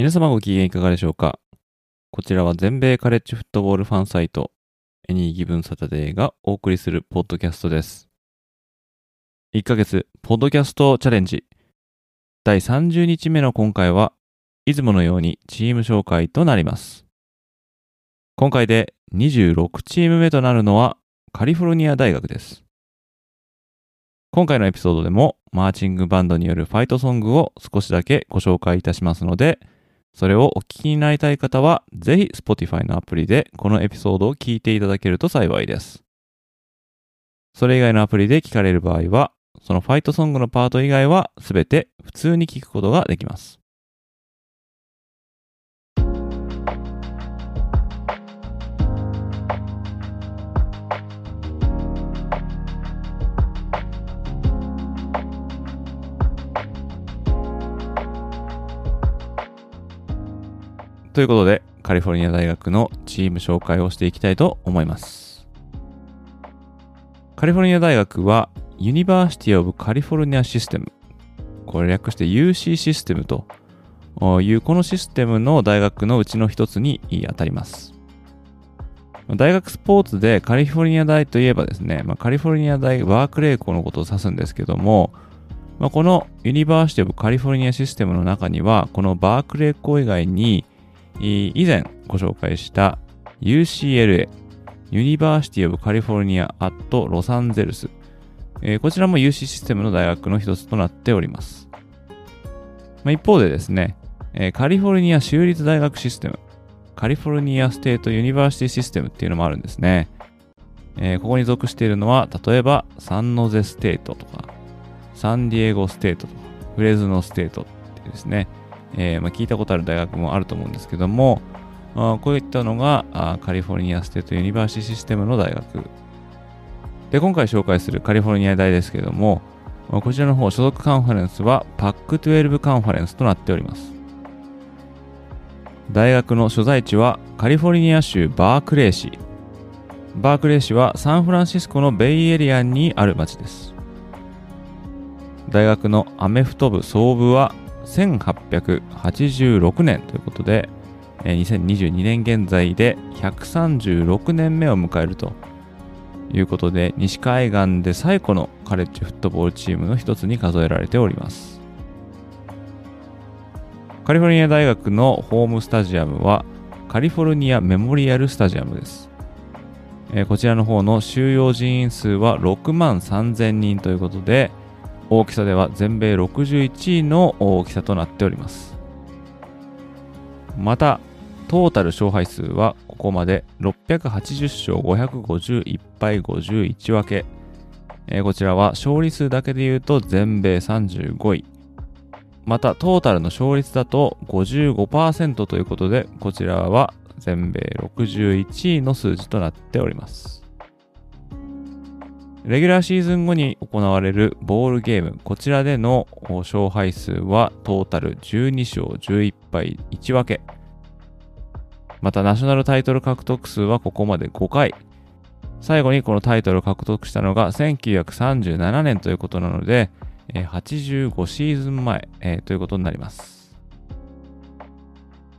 皆様ご機嫌いかがでしょうか？こちらは全米カレッジフットボールファンサイトエニーギブンサタデーがお送りするポッドキャストです。1ヶ月ポッドキャストチャレンジ。第30日目の今回はいつものようにチーム紹介となります。今回で26チーム目となるのはカリフォルニア大学です。今回のエピソードでもマーチングバンドによるファイトソングを少しだけご紹介いたしますのでそれをお聞きになりたい方は、ぜひ Spotify のアプリでこのエピソードを聞いていただけると幸いです。それ以外のアプリで聞かれる場合は、そのファイトソングのパート以外はすべて普通に聞くことができます。ということで、カリフォルニア大学のチーム紹介をしていきたいと思います。カリフォルニア大学は、 University of California System。これ略して UC システムというこのシステムの大学のうちの一つに当たります。大学スポーツでカリフォルニア大といえばですね、ま、カリフォルニア大バークレー校のことを指すんですけども、まあ、この University of California System の中には、このバークレー校以外に、以前ご紹介した UCLA、 University of California at Los Angeles、えー、こちらも UC システムの大学の一つとなっております。ま、一方でですね、え、カリフォルニア州立大学システム、 California State University System っていうのもあるんですね。え、ここに属しているのは、例えばサンノゼ State とか、サンディエゴ State とか、フレズノ State ってですね、えー、まあ、聞いたことある大学もあると思うんですけども、あこういったのがあ California State University System の大学。で、今回紹介するカリフォルニア大ですけれども、こちらの方、所属カンファレンスは PAC12 カンファレンスとなっております。大学の所在地はカリフォルニア州バークレー市。バークレー市はサンフランシスコのベイエリアにある町です。大学のアメフト部総部は1886年ということで、え2022年現在で136年目を迎えるということで、西海岸で最古のカレッジフットボールチームの一つに数えられております。カリフォルニア大学のホームスタジアムはカリフォルニアメモリアルスタジアムです。えこちらの方の収容人員数は6万3000人ということで、大きさでは全米61位の大きさとなっております。また、トータル勝敗数はここまで680勝551敗51分け。え、こちらは勝利数だけで言うと全米35位。また、トータルの勝率だと55%ということで、こちらは全米61位の数字となっております。レギュラーシーズン後に行われるボールゲーム、こちらでの勝敗数はトータル12勝11敗1分け。またナショナルタイトル獲得数はここまで5回。最後にこのタイトルを獲得したのが1937年ということなので、85シーズン前、えということになります。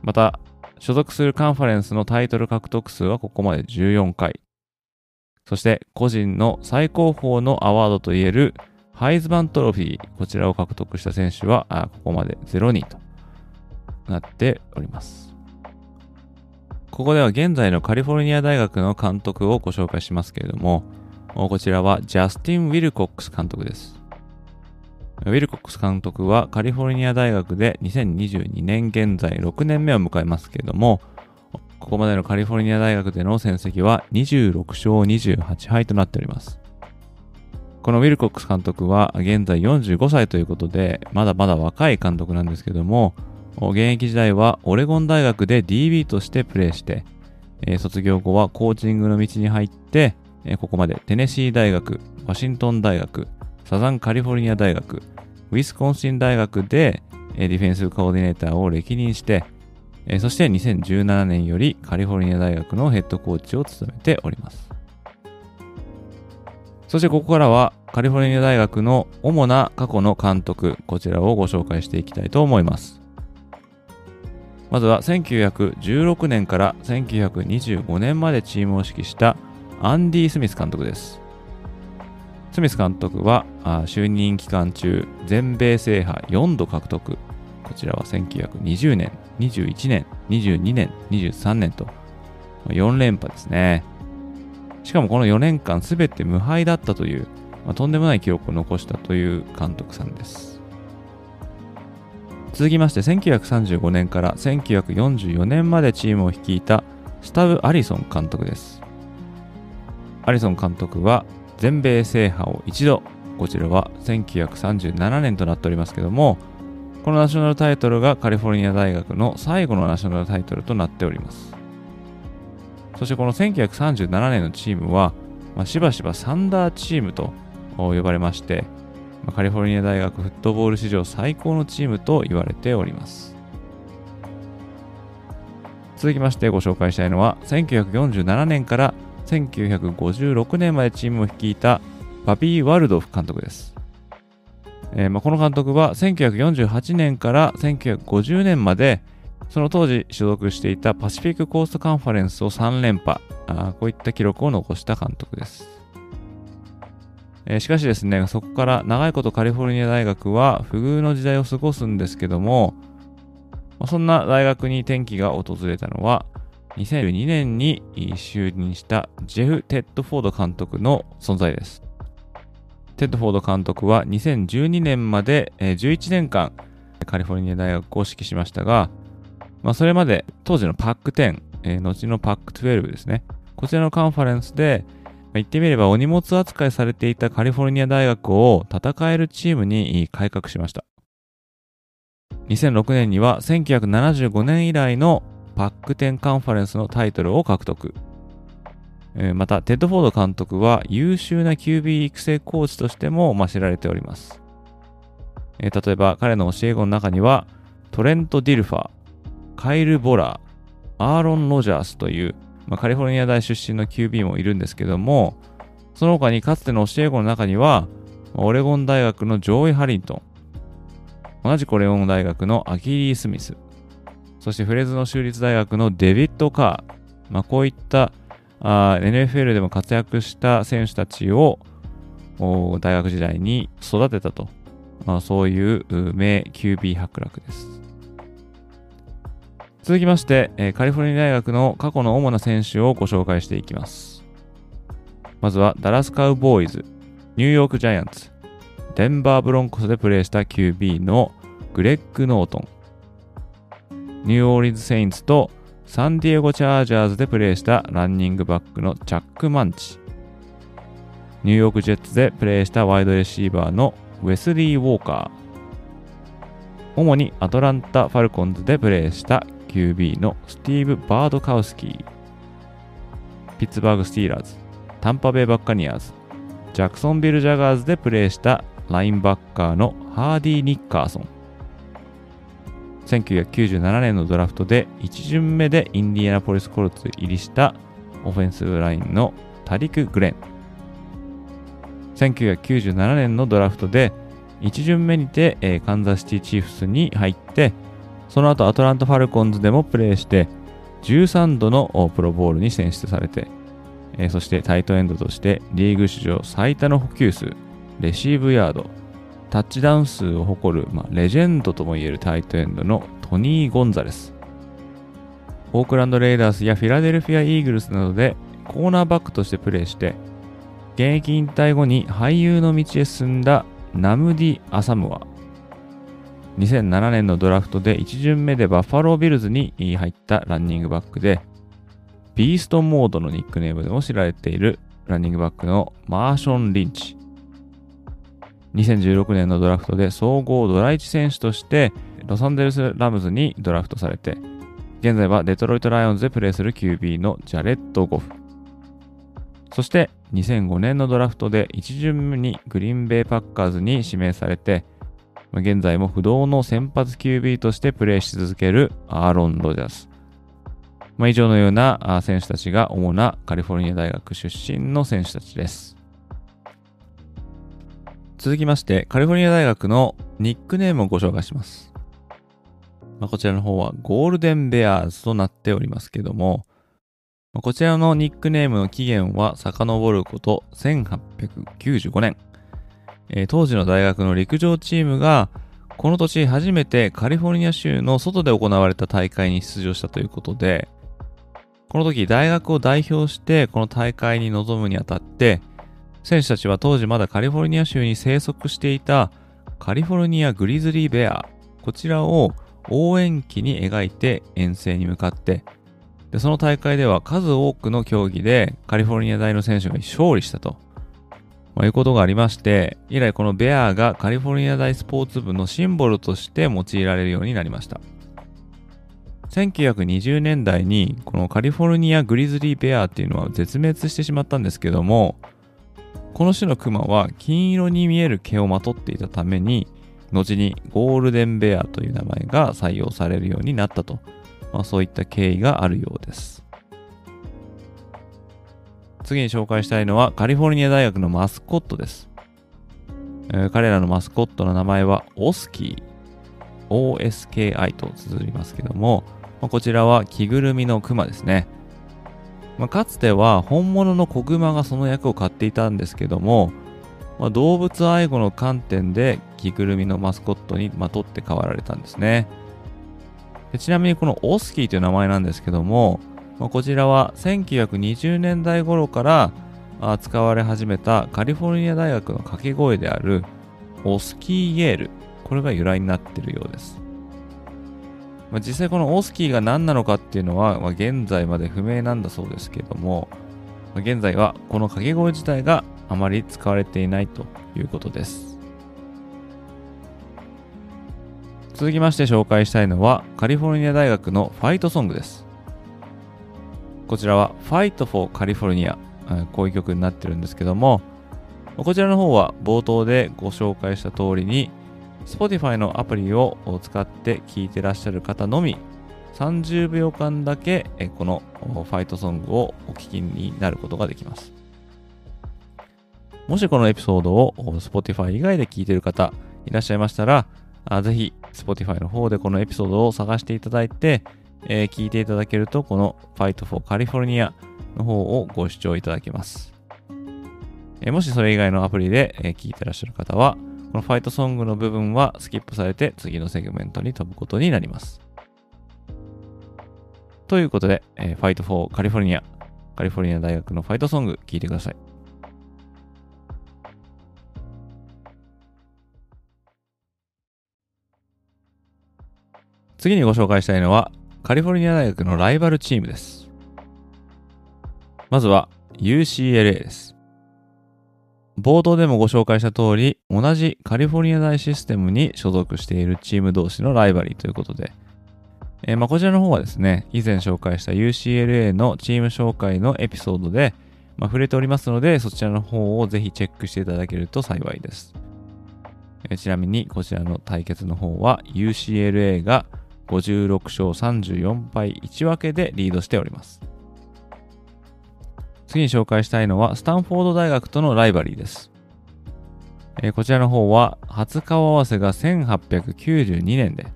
また、所属するカンファレンスのタイトル獲得数はここまで14回。そして個人の最高峰のアワードといえるハイズバントロフィー、こちらを獲得した選手はここまで0人となっております。ここでは現在のカリフォルニア大学の監督をご紹介しますけれども、こちらはジャスティン・ウィルコックス監督です。ウィルコックス監督はカリフォルニア大学で2022年現在6年目を迎えますけれども、ここまでのカリフォルニア大学での戦績は26勝28敗となっております。このウィルコックス監督は現在45歳ということで、まだまだ若い監督なんですけども、現役時代はオレゴン大学で DB としてプレーして、卒業後はコーチングの道に入って、ここまでテネシー大学、ワシントン大学、サザンカリフォルニア大学、ウィスコンシン大学でディフェンスコーディネーターを歴任して、そして2017年よりカリフォルニア大学のヘッドコーチを務めております。そしてここからはカリフォルニア大学の主な過去の監督、こちらをご紹介していきたいと思います。まずは1916年から1925年までチームを指揮したアンディ・スミス監督です。スミス監督は就任期間中、全米制覇4度獲得。こちらは1920年、21年、22年、23年と4連覇ですね。しかもこの4年間すべて無敗だったという、まあ、とんでもない記録を残したという監督さんです。続きまして1935年から1944年までチームを率いたスタブ・アリソン監督です。アリソン監督は全米制覇を一度、こちらは1937年となっておりますけども、このナショナルタイトルがカリフォルニア大学の最後のナショナルタイトルとなっております。そしてこの1937年のチームは、まあ、しばしばサンダーチームと呼ばれまして、まあ、カリフォルニア大学フットボール史上最高のチームと言われております。続きましてご紹介したいのは、1947年から1956年までチームを率いたバビー・ワルドフ監督です。えー、まあ、この監督は1948年から1950年までその当時所属していたパシフィックコーストカンファレンスを3連覇、あこういった記録を残した監督です。えー、しかしですね、そこから長いことカリフォルニア大学は不遇の時代を過ごすんですけども、まあ、そんな大学に転機が訪れたのは、2002年に就任したジェフ・テッドフォード監督の存在です。テッドフォード監督は2012年まで11年間カリフォルニア大学を指揮しましたが、まあ、それまで当時のパック10、え、後のパック12ですね。こちらのカンファレンスで、ま、言ってみればお荷物扱いされていたカリフォルニア大学を戦えるチームに改革しました。2006年には1975年以来のパック10カンファレンスのタイトルを獲得。また、テッド・フォード監督は優秀な QB 育成コーチとしても知られております。例えば、彼の教え子の中には、トレント・ディルファー、カイル・ボラー、アーロン・ロジャースという、まあ、カリフォルニア大出身の QB もいるんですけども、その他にかつての教え子の中には、オレゴン大学のジョーイ・ハリントン、同じくオレゴン大学のアキリー・スミス、そしてフレズノ州立大学のデビッド・カー、まあ、こういったあ NFL でも活躍した選手たちを大学時代に育てたと、まあ、そういう名 QB 伯楽です。続きまして、えカリフォルニア大学の過去の主な選手をご紹介していきます。まずは、ダラスカウボーイズ、ニューヨークジャイアンツ、デンバーブロンコスでプレーした QB のクレイグ・モートン、ニューオーリンズ・セインツとサンディエゴ・チャージャーズでプレーしたランニングバックのチャック・マンシー、ニューヨーク・ジェッツでプレーしたワイドレシーバーのウェスリー・ウォーカー、主にアトランタ・ファルコンズでプレーした QB のスティーブ・バートカウスキー、ピッツバーグ・スティーラーズ、タンパベイ・バッカニアーズ、ジャクソンビル・ジャガーズでプレーしたラインバッカーのハーディ・ニッカーソン、1997年のドラフトで1巡目でインディアナポリスコルツ入りしたオフェンスラインのタリク・グレン、1997年のドラフトで1巡目にて、えー、カンザシティチーフスに入ってその後アトランタ・ファルコンズでもプレーして、13度のプロボールに選出されて、えー、そしてタイトエンドとしてリーグ史上最多の補給数、レシーブヤード、タッチダウン数を誇る、まあ、レジェンドともいえるタイトエンドのトニー・ゴンザレス。オークランド・レイダースやフィラデルフィア・イーグルスなどでコーナーバックとしてプレーして、現役引退後に俳優の道へ進んだナムディ・アサムワ。2007年のドラフトで1巡目でバッファロービルズに入ったランニングバックで、ビーストモードのニックネームでも知られているランニングバックのマーショーン・リンチ。2016年のドラフトで総合ドラ1選手としてロサンゼルス・ラムズにドラフトされて、現在はデトロイト・ライオンズでプレーする QB のジャレット・ゴフ。そして2005年のドラフトで1巡目にグリーンベイ・パッカーズに指名されて、現在も不動の先発 QB としてプレーし続けるアーロン・ロジャース。まあ、以上のような選手たちが主なカリフォルニア大学出身の選手たちです。続きまして、カリフォルニア大学のニックネームをご紹介します。まあ、こちらの方はゴールデンベアーズとなっておりますけども、まあ、こちらのニックネームの起源は遡ること1895年、えー、当時の大学の陸上チームがこの年初めてカリフォルニア州の外で行われた大会に出場したということで、この時大学を代表してこの大会に臨むにあたって、選手たちは当時まだカリフォルニア州に生息していたカリフォルニアグリズリーベア、こちらを応援旗に描いて遠征に向かって、でその大会では数多くの競技でカリフォルニア大の選手が勝利したと、まあ、いうことがありまして、以来このベアがカリフォルニア大スポーツ部のシンボルとして用いられるようになりました。1920年代にこのカリフォルニアグリズリーベアっていうのは絶滅してしまったんですけども、この種のクマは金色に見える毛をまとっていたために、後にゴールデンベアという名前が採用されるようになったと、まあ、そういった経緯があるようです。次に紹介したいのはカリフォルニア大学のマスコットです。えー、彼らのマスコットの名前はオスキー。OSKI と綴りますけども、まあ、こちらは着ぐるみのクマですね。まあ、かつては本物の子グマがその役を買っていたんですけども、まあ、動物愛護の観点で着ぐるみのマスコットにまとって変わられたんですね。でちなみにこのオスキーという名前なんですけども、まあ、こちらは1920年代頃から使われ始めたカリフォルニア大学の掛け声であるオスキーイエール。これが由来になっているようです。まあ、実際このオースキーが何なのかっていうのは、まあ、現在まで不明なんだそうですけども、まあ、現在はこの掛け声自体があまり使われていないということです。続きまして紹介したいのはカリフォルニア大学のファイトソングです。こちらは Fight for California こういう曲になってるんですけどもこちらの方は冒頭でご紹介した通りに Spotify のアプリを使って聴いてらっしゃる方のみ30秒間だけこのファイトソングをお聴きになることができます。もしこのエピソードを Spotify 以外で聞いてる方いらっしゃいましたら、ぜひ Spotify の方でこのエピソードを探していただいて、えー、聞いていただけると、この Fight for California の方をご視聴いただけます。えー、もしそれ以外のアプリで、えー、聞いてらっしゃる方は、このファイトソングの部分はスキップされて次のセグメントに飛ぶことになります。ということで、えー、ファイトフォーカリフォルニア、カリフォルニア大学のファイトソング聴いてください。次にご紹介したいのは、カリフォルニア大学のライバルチームです。まずは UCLA です。冒頭でもご紹介した通り、同じカリフォルニア大システムに所属しているチーム同士のライバリーということで、えー、まあこちらの方はですね、以前紹介した UCLA のチーム紹介のエピソードで、まあ、触れておりますので、そちらの方をぜひチェックしていただけると幸いです。えー、ちなみに、こちらの対決の方は UCLA が56勝34敗1分けでリードしております。次に紹介したいのは、スタンフォード大学とのライバリーです。えー、こちらの方は、初顔合わせが1892年で、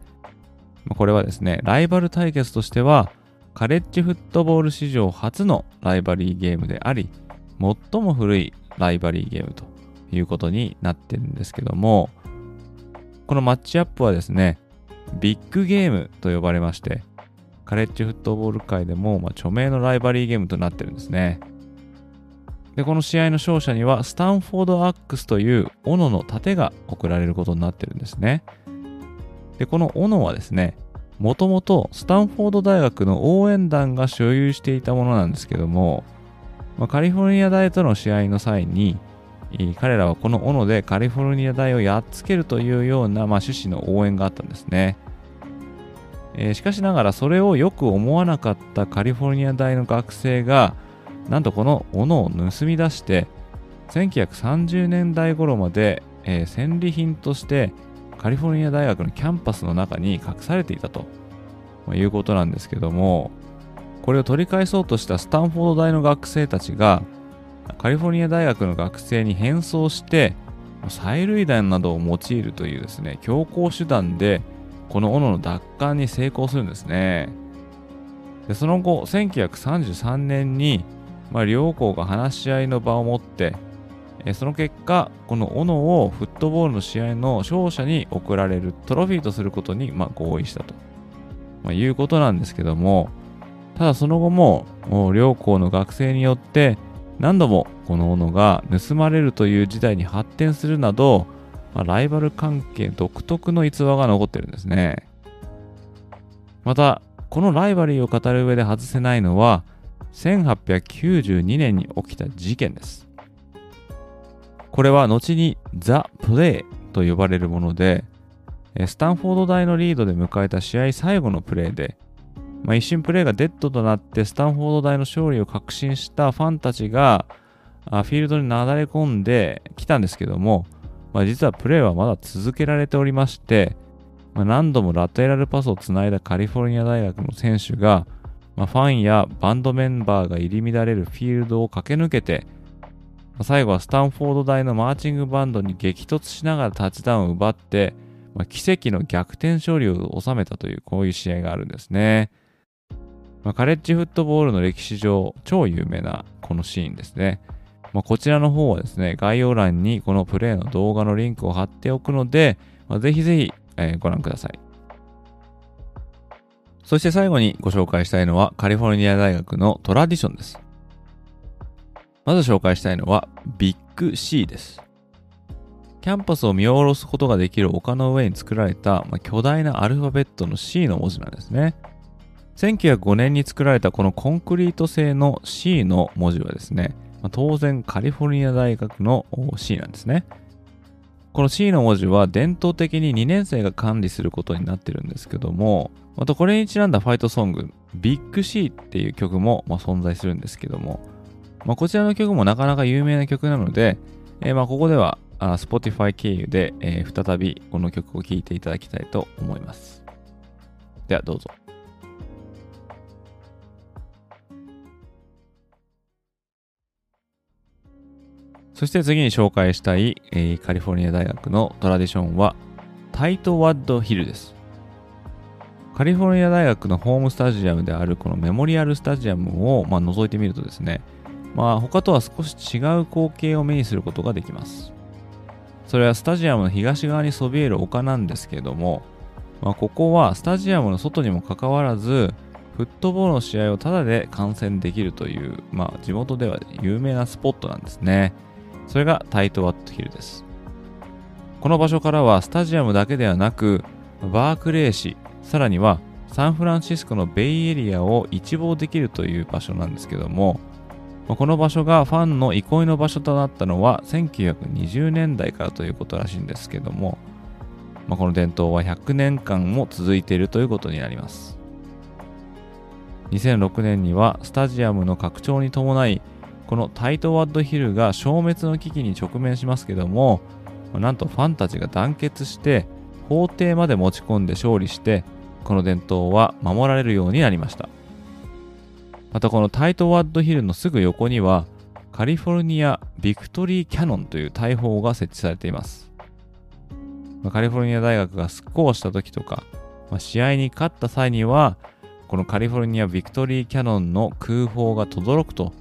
これはですね、ライバル対決としては、カレッジフットボール史上初のライバリーゲームであり、最も古いライバリーゲームということになってるんですけども、このマッチアップはですね、ビッグゲームと呼ばれまして、カレッジフットボール界でも、ま著名のライバリーゲームとなってるんですね。で、この試合の勝者には、スタンフォードアックスという斧の盾が贈られることになってるんですね。で、この斧はですね、もともとスタンフォード大学の応援団が所有していたものなんですけども、まあ、カリフォルニア大との試合の際に、彼らはこの斧でカリフォルニア大をやっつけるというような、まあ、趣旨の応援があったんですね。えー、しかしながらそれをよく思わなかったカリフォルニア大の学生がなんとこの斧を盗み出して1930年代頃まで、えー、戦利品としてカリフォルニア大学のキャンパスの中に隠されていたと、まあ、いうことなんですけどもこれを取り返そうとしたスタンフォード大の学生たちがカリフォルニア大学の学生に変装して催涙弾などを用いるというですね強行手段でこの斧の奪還に成功するんですね。でその後1933年に、まあ、両校が話し合いの場を持ってえその結果この斧をフットボールの試合の勝者に贈られるトロフィーとすることに、まあ、合意したと、まあ、いうことなんですけどもただその後も両校の学生によって何度もこの斧が盗まれるという事態に発展するなど、まあ、ライバル関係独特の逸話が残ってるんですね。また、このライバリーを語る上で外せないのは、1892年に起きた事件です。これは後にザ・プレイと呼ばれるもので、スタンフォード大のリードで迎えた試合最後のプレーで、まあ、一瞬プレーがデッドとなってスタンフォード大の勝利を確信したファンたちがフィールドになだれ込んできたんですけども、まあ、実はプレーはまだ続けられておりまして、まあ、何度もラテラルパスをつないだカリフォルニア大学の選手が、まあ、ファンやバンドメンバーが入り乱れるフィールドを駆け抜けて、まあ、最後はスタンフォード大のマーチングバンドに激突しながらタッチダウンを奪って、まあ、奇跡の逆転勝利を収めたというこういう試合があるんですね。まあ、カレッジフットボールの歴史上超有名なこのシーンですね。まあ、こちらの方はですね、概要欄にこのプレイの動画のリンクを貼っておくので、まあ、ぜひぜひ、えー、ご覧ください。そして最後にご紹介したいのはカリフォルニア大学のトラディションです。まず紹介したいのはビッグ C です。キャンパスを見下ろすことができる丘の上に作られた、まあ、巨大なアルファベットの C の文字なんですね。1905年に作られたこのコンクリート製の C の文字はですね、ま当然カリフォルニア大学の C なんですね。この C の文字は伝統的に2年生が管理することになってるんですけども、またこれにちなんだファイトソング、ビッグ C っていう曲もま存在するんですけども、まあ、こちらの曲もなかなか有名な曲なので、えー、まここではあ Spotify 経由で、えー、再びこの曲を聴いていただきたいと思います。ではどうぞ。そして次に紹介したい、えー、カリフォルニア大学のトラディションはタイトワッドヒルです。カリフォルニア大学のホームスタジアムであるこのメモリアルスタジアムを、まあ、覗いてみるとですね、まあ、他とは少し違う光景を目にすることができます。それはスタジアムの東側にそびえる丘なんですけども、まあ、ここはスタジアムの外にもかかわらず、フットボールの試合をタダで観戦できるという、まあ、地元では有名なスポットなんですね。それがタイトワットヒルです。この場所からはスタジアムだけではなく、バークレー市、さらにはサンフランシスコのベイエリアを一望できるという場所なんですけども、この場所がファンの憩いの場所となったのは1920年代からということらしいんですけども、まあ、この伝統は100年間も続いているということになります。2006年にはスタジアムの拡張に伴いこのタイトワッドヒルが消滅の危機に直面しますけども、なんとファンたちが団結して法廷まで持ち込んで勝利して、この伝統は守られるようになりました。またこのタイトワッドヒルのすぐ横には、カリフォルニアビクトリーキャノンという大砲が設置されています。カリフォルニア大学がスコアした時とか、ま、試合に勝った際には、このカリフォルニアビクトリーキャノンの空砲が轟くと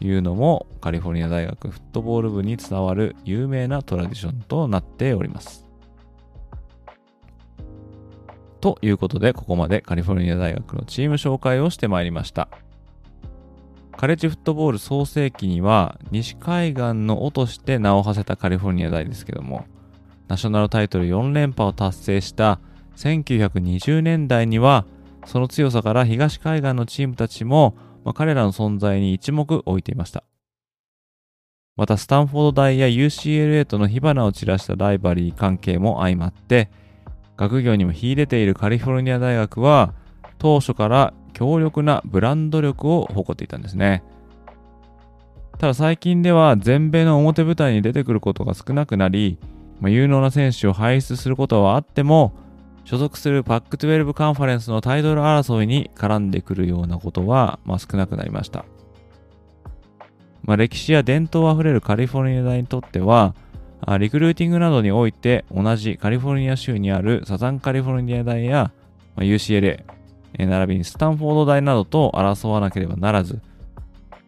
いうのもカリフォルニア大学フットボール部に伝わる有名なトラディションとなっております。ということで、ここまでカリフォルニア大学のチーム紹介をしてまいりました。カレッジフットボール創世期には西海岸の尾として名を馳せたカリフォルニア大ですけども、ナショナルタイトル4連覇を達成した1920年代には、その強さから東海岸のチームたちもまあ、彼らの存在に一目置いていました。またスタンフォード大や UCLA との火花を散らしたライバリー関係も相まって、学業にも秀でているカリフォルニア大学は、当初から強力なブランド力を誇っていたんですね。ただ最近では全米の表舞台に出てくることが少なくなり、まあ、有能な選手を輩出することはあっても、所属するパック12カンファレンスのタイトル争いに絡んでくるようなことは、まあ、少なくなりました。まあ、歴史や伝統あふれるカリフォルニア大にとっては、リクルーティングなどにおいて同じカリフォルニア州にあるサザンカリフォルニア大や UCLA、並びにスタンフォード大などと争わなければならず、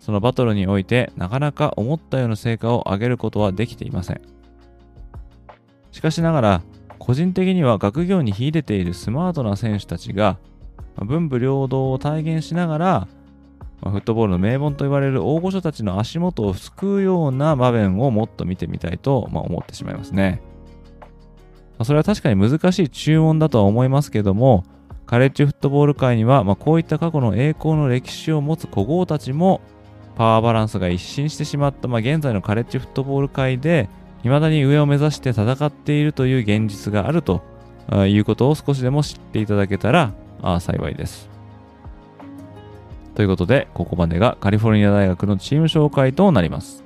そのバトルにおいてなかなか思ったような成果を上げることはできていません。しかしながら、個人的には学業に秀でているスマートな選手たちが、文武両道を体現しながら、まフットボールの名門と言われる大御所たちの足元を救うような場面をもっと見てみたいと、ま思ってしまいますね。まそれは確かに難しい注文だとは思いますけども、カレッジフットボール界には、まあ、こういった過去の栄光の歴史を持つ古豪たちもパワーバランスが一新してしまった、まあ、現在のカレッジフットボール界で未だに上を目指して戦っているという現実があるということを少しでも知っていただけたら幸いです。ということで、ここまでがカリフォルニア大学のチーム紹介となります。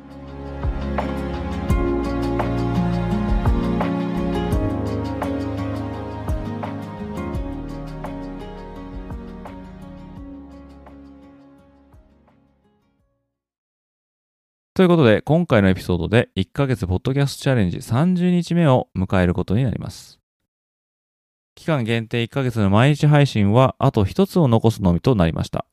ということで、今回のエピソードで1ヶ月ポッドキャストチャレンジ30日目を迎えることになります。期間限定1ヶ月の毎日配信はあと1つを残すのみとなりました。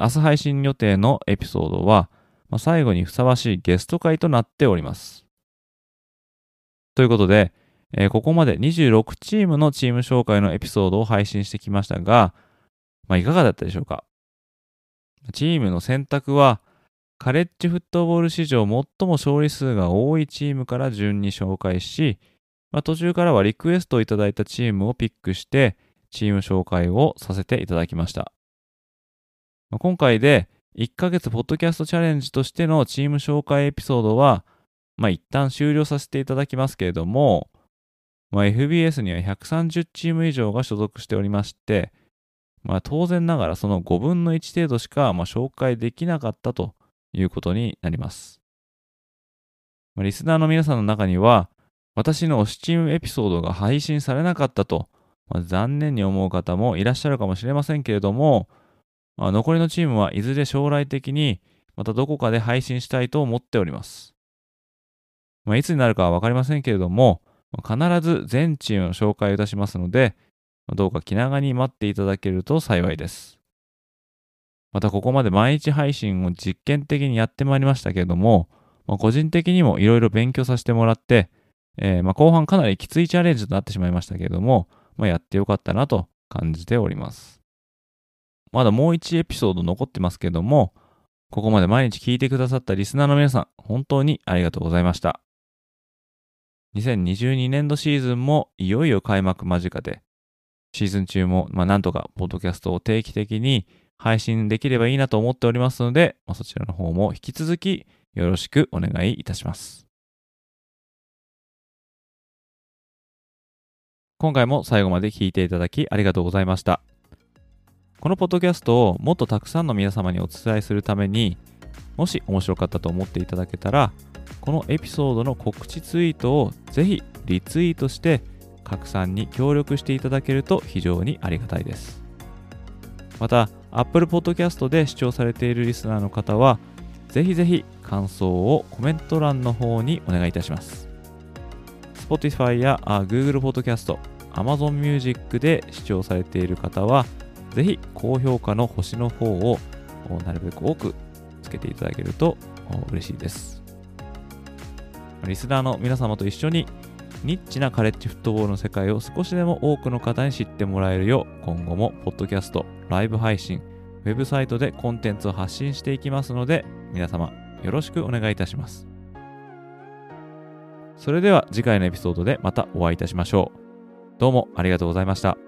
明日配信予定のエピソードは、まあ、最後にふさわしいゲスト会となっております。ということで、えー、ここまで26チームのチーム紹介のエピソードを配信してきましたが、まあ、いかがだったでしょうか？チームの選択は、カレッジフットボール史上最も勝利数が多いチームから順に紹介し、まあ、途中からはリクエストをいただいたチームをピックして、チーム紹介をさせていただきました。今回で1ヶ月ポッドキャストチャレンジとしてのチーム紹介エピソードは、まあ、一旦終了させていただきますけれども、まあ、FBS には130チーム以上が所属しておりまして、まあ、当然ながらその5分の1程度しかま紹介できなかったということになります。ま、リスナーの皆さんの中には、私の推しチームエピソードが配信されなかったと、まあ、残念に思う方もいらっしゃるかもしれませんけれども、まあ、残りのチームはいずれ将来的にまたどこかで配信したいと思っております。まあ、いつになるかはわかりませんけれども、必ず全チームの紹介をいたしますので、どうか気長に待っていただけると幸いです。またここまで毎日配信を実験的にやってまいりましたけれども、まあ、個人的にもいろいろ勉強させてもらって、えー、まあ後半かなりきついチャレンジとなってしまいましたけれども、まあ、やってよかったなと感じております。まだもう1エピソード残ってますけども、ここまで毎日聞いてくださったリスナーの皆さん、本当にありがとうございました。2022年度シーズンもいよいよ開幕間近で、シーズン中も、まあ、なんとかポッドキャストを定期的に配信できればいいなと思っておりますので、まあ、そちらの方も引き続きよろしくお願いいたします。今回も最後まで聞いていただきありがとうございました。このポッドキャストをもっとたくさんの皆様にお伝えするために、もし面白かったと思っていただけたら、このエピソードの告知ツイートをぜひリツイートして拡散に協力していただけると非常にありがたいです。また、Apple Podcast で視聴されているリスナーの方は、ぜひぜひ感想をコメント欄の方にお願いいたします。Spotify や Google Podcast、Amazon Music で視聴されている方は、ぜひ高評価の星の方をなるべく多くつけていただけると嬉しいです。リスナーの皆様と一緒にニッチなカレッジフットボールの世界を少しでも多くの方に知ってもらえるよう、今後もポッドキャスト、ライブ配信、ウェブサイトでコンテンツを発信していきますので、皆様よろしくお願いいたします。それでは次回のエピソードでまたお会いいたしましょう。どうもありがとうございました。